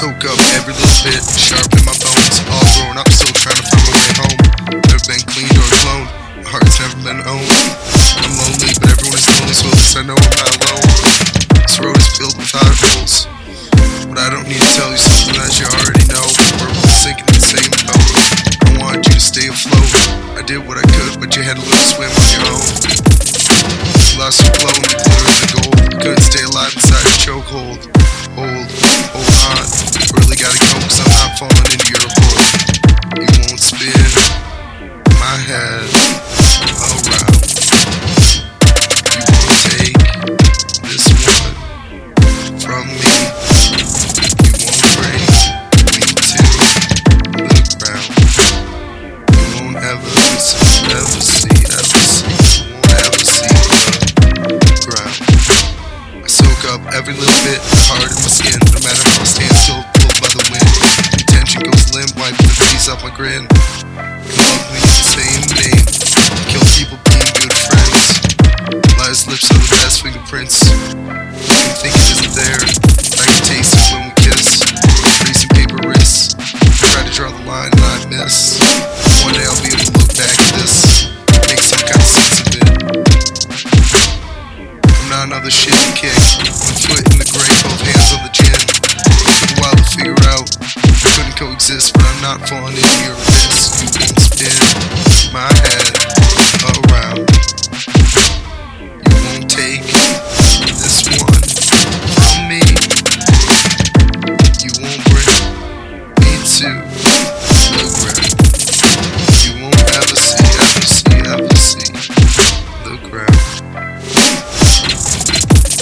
soak up every little bit, sharpen my bones. All grown up, still trying to find my way home. Never been cleaned or cloned, my heart's never been owned. I'm lonely, but everyone is lonely, so at least I know I'm not alone. This road is filled with potholes, but I don't need to tell you something that you already know. We're both sinking in the same boat. I wanted you to stay afloat. I did what I could, but you had to learn swim on your own. Lost your flow and the of the gold. Couldn't stay alive inside a chokehold old, old aunt. Really gotta cope, so I'm not falling into your book. You won't spin my head around. You won't take this one from me. You won't break me to the ground. You won't ever, ever see, ever see, won't ever see the ground. I soak up every little bit. wipe the face off my grin. Completely the same name. Kill people being good friends. Lies lips are the best fingerprints. You think it isn't there. I can taste it when we kiss. Freezing paper wrists. I try to draw the line and I miss. One day I'll be able to look back at this. Make some kind of sense of it. I'm not another shitty kick. One foot in the grave, both hands on the gym exist, but I'm not falling in your wrist. You can spin my head.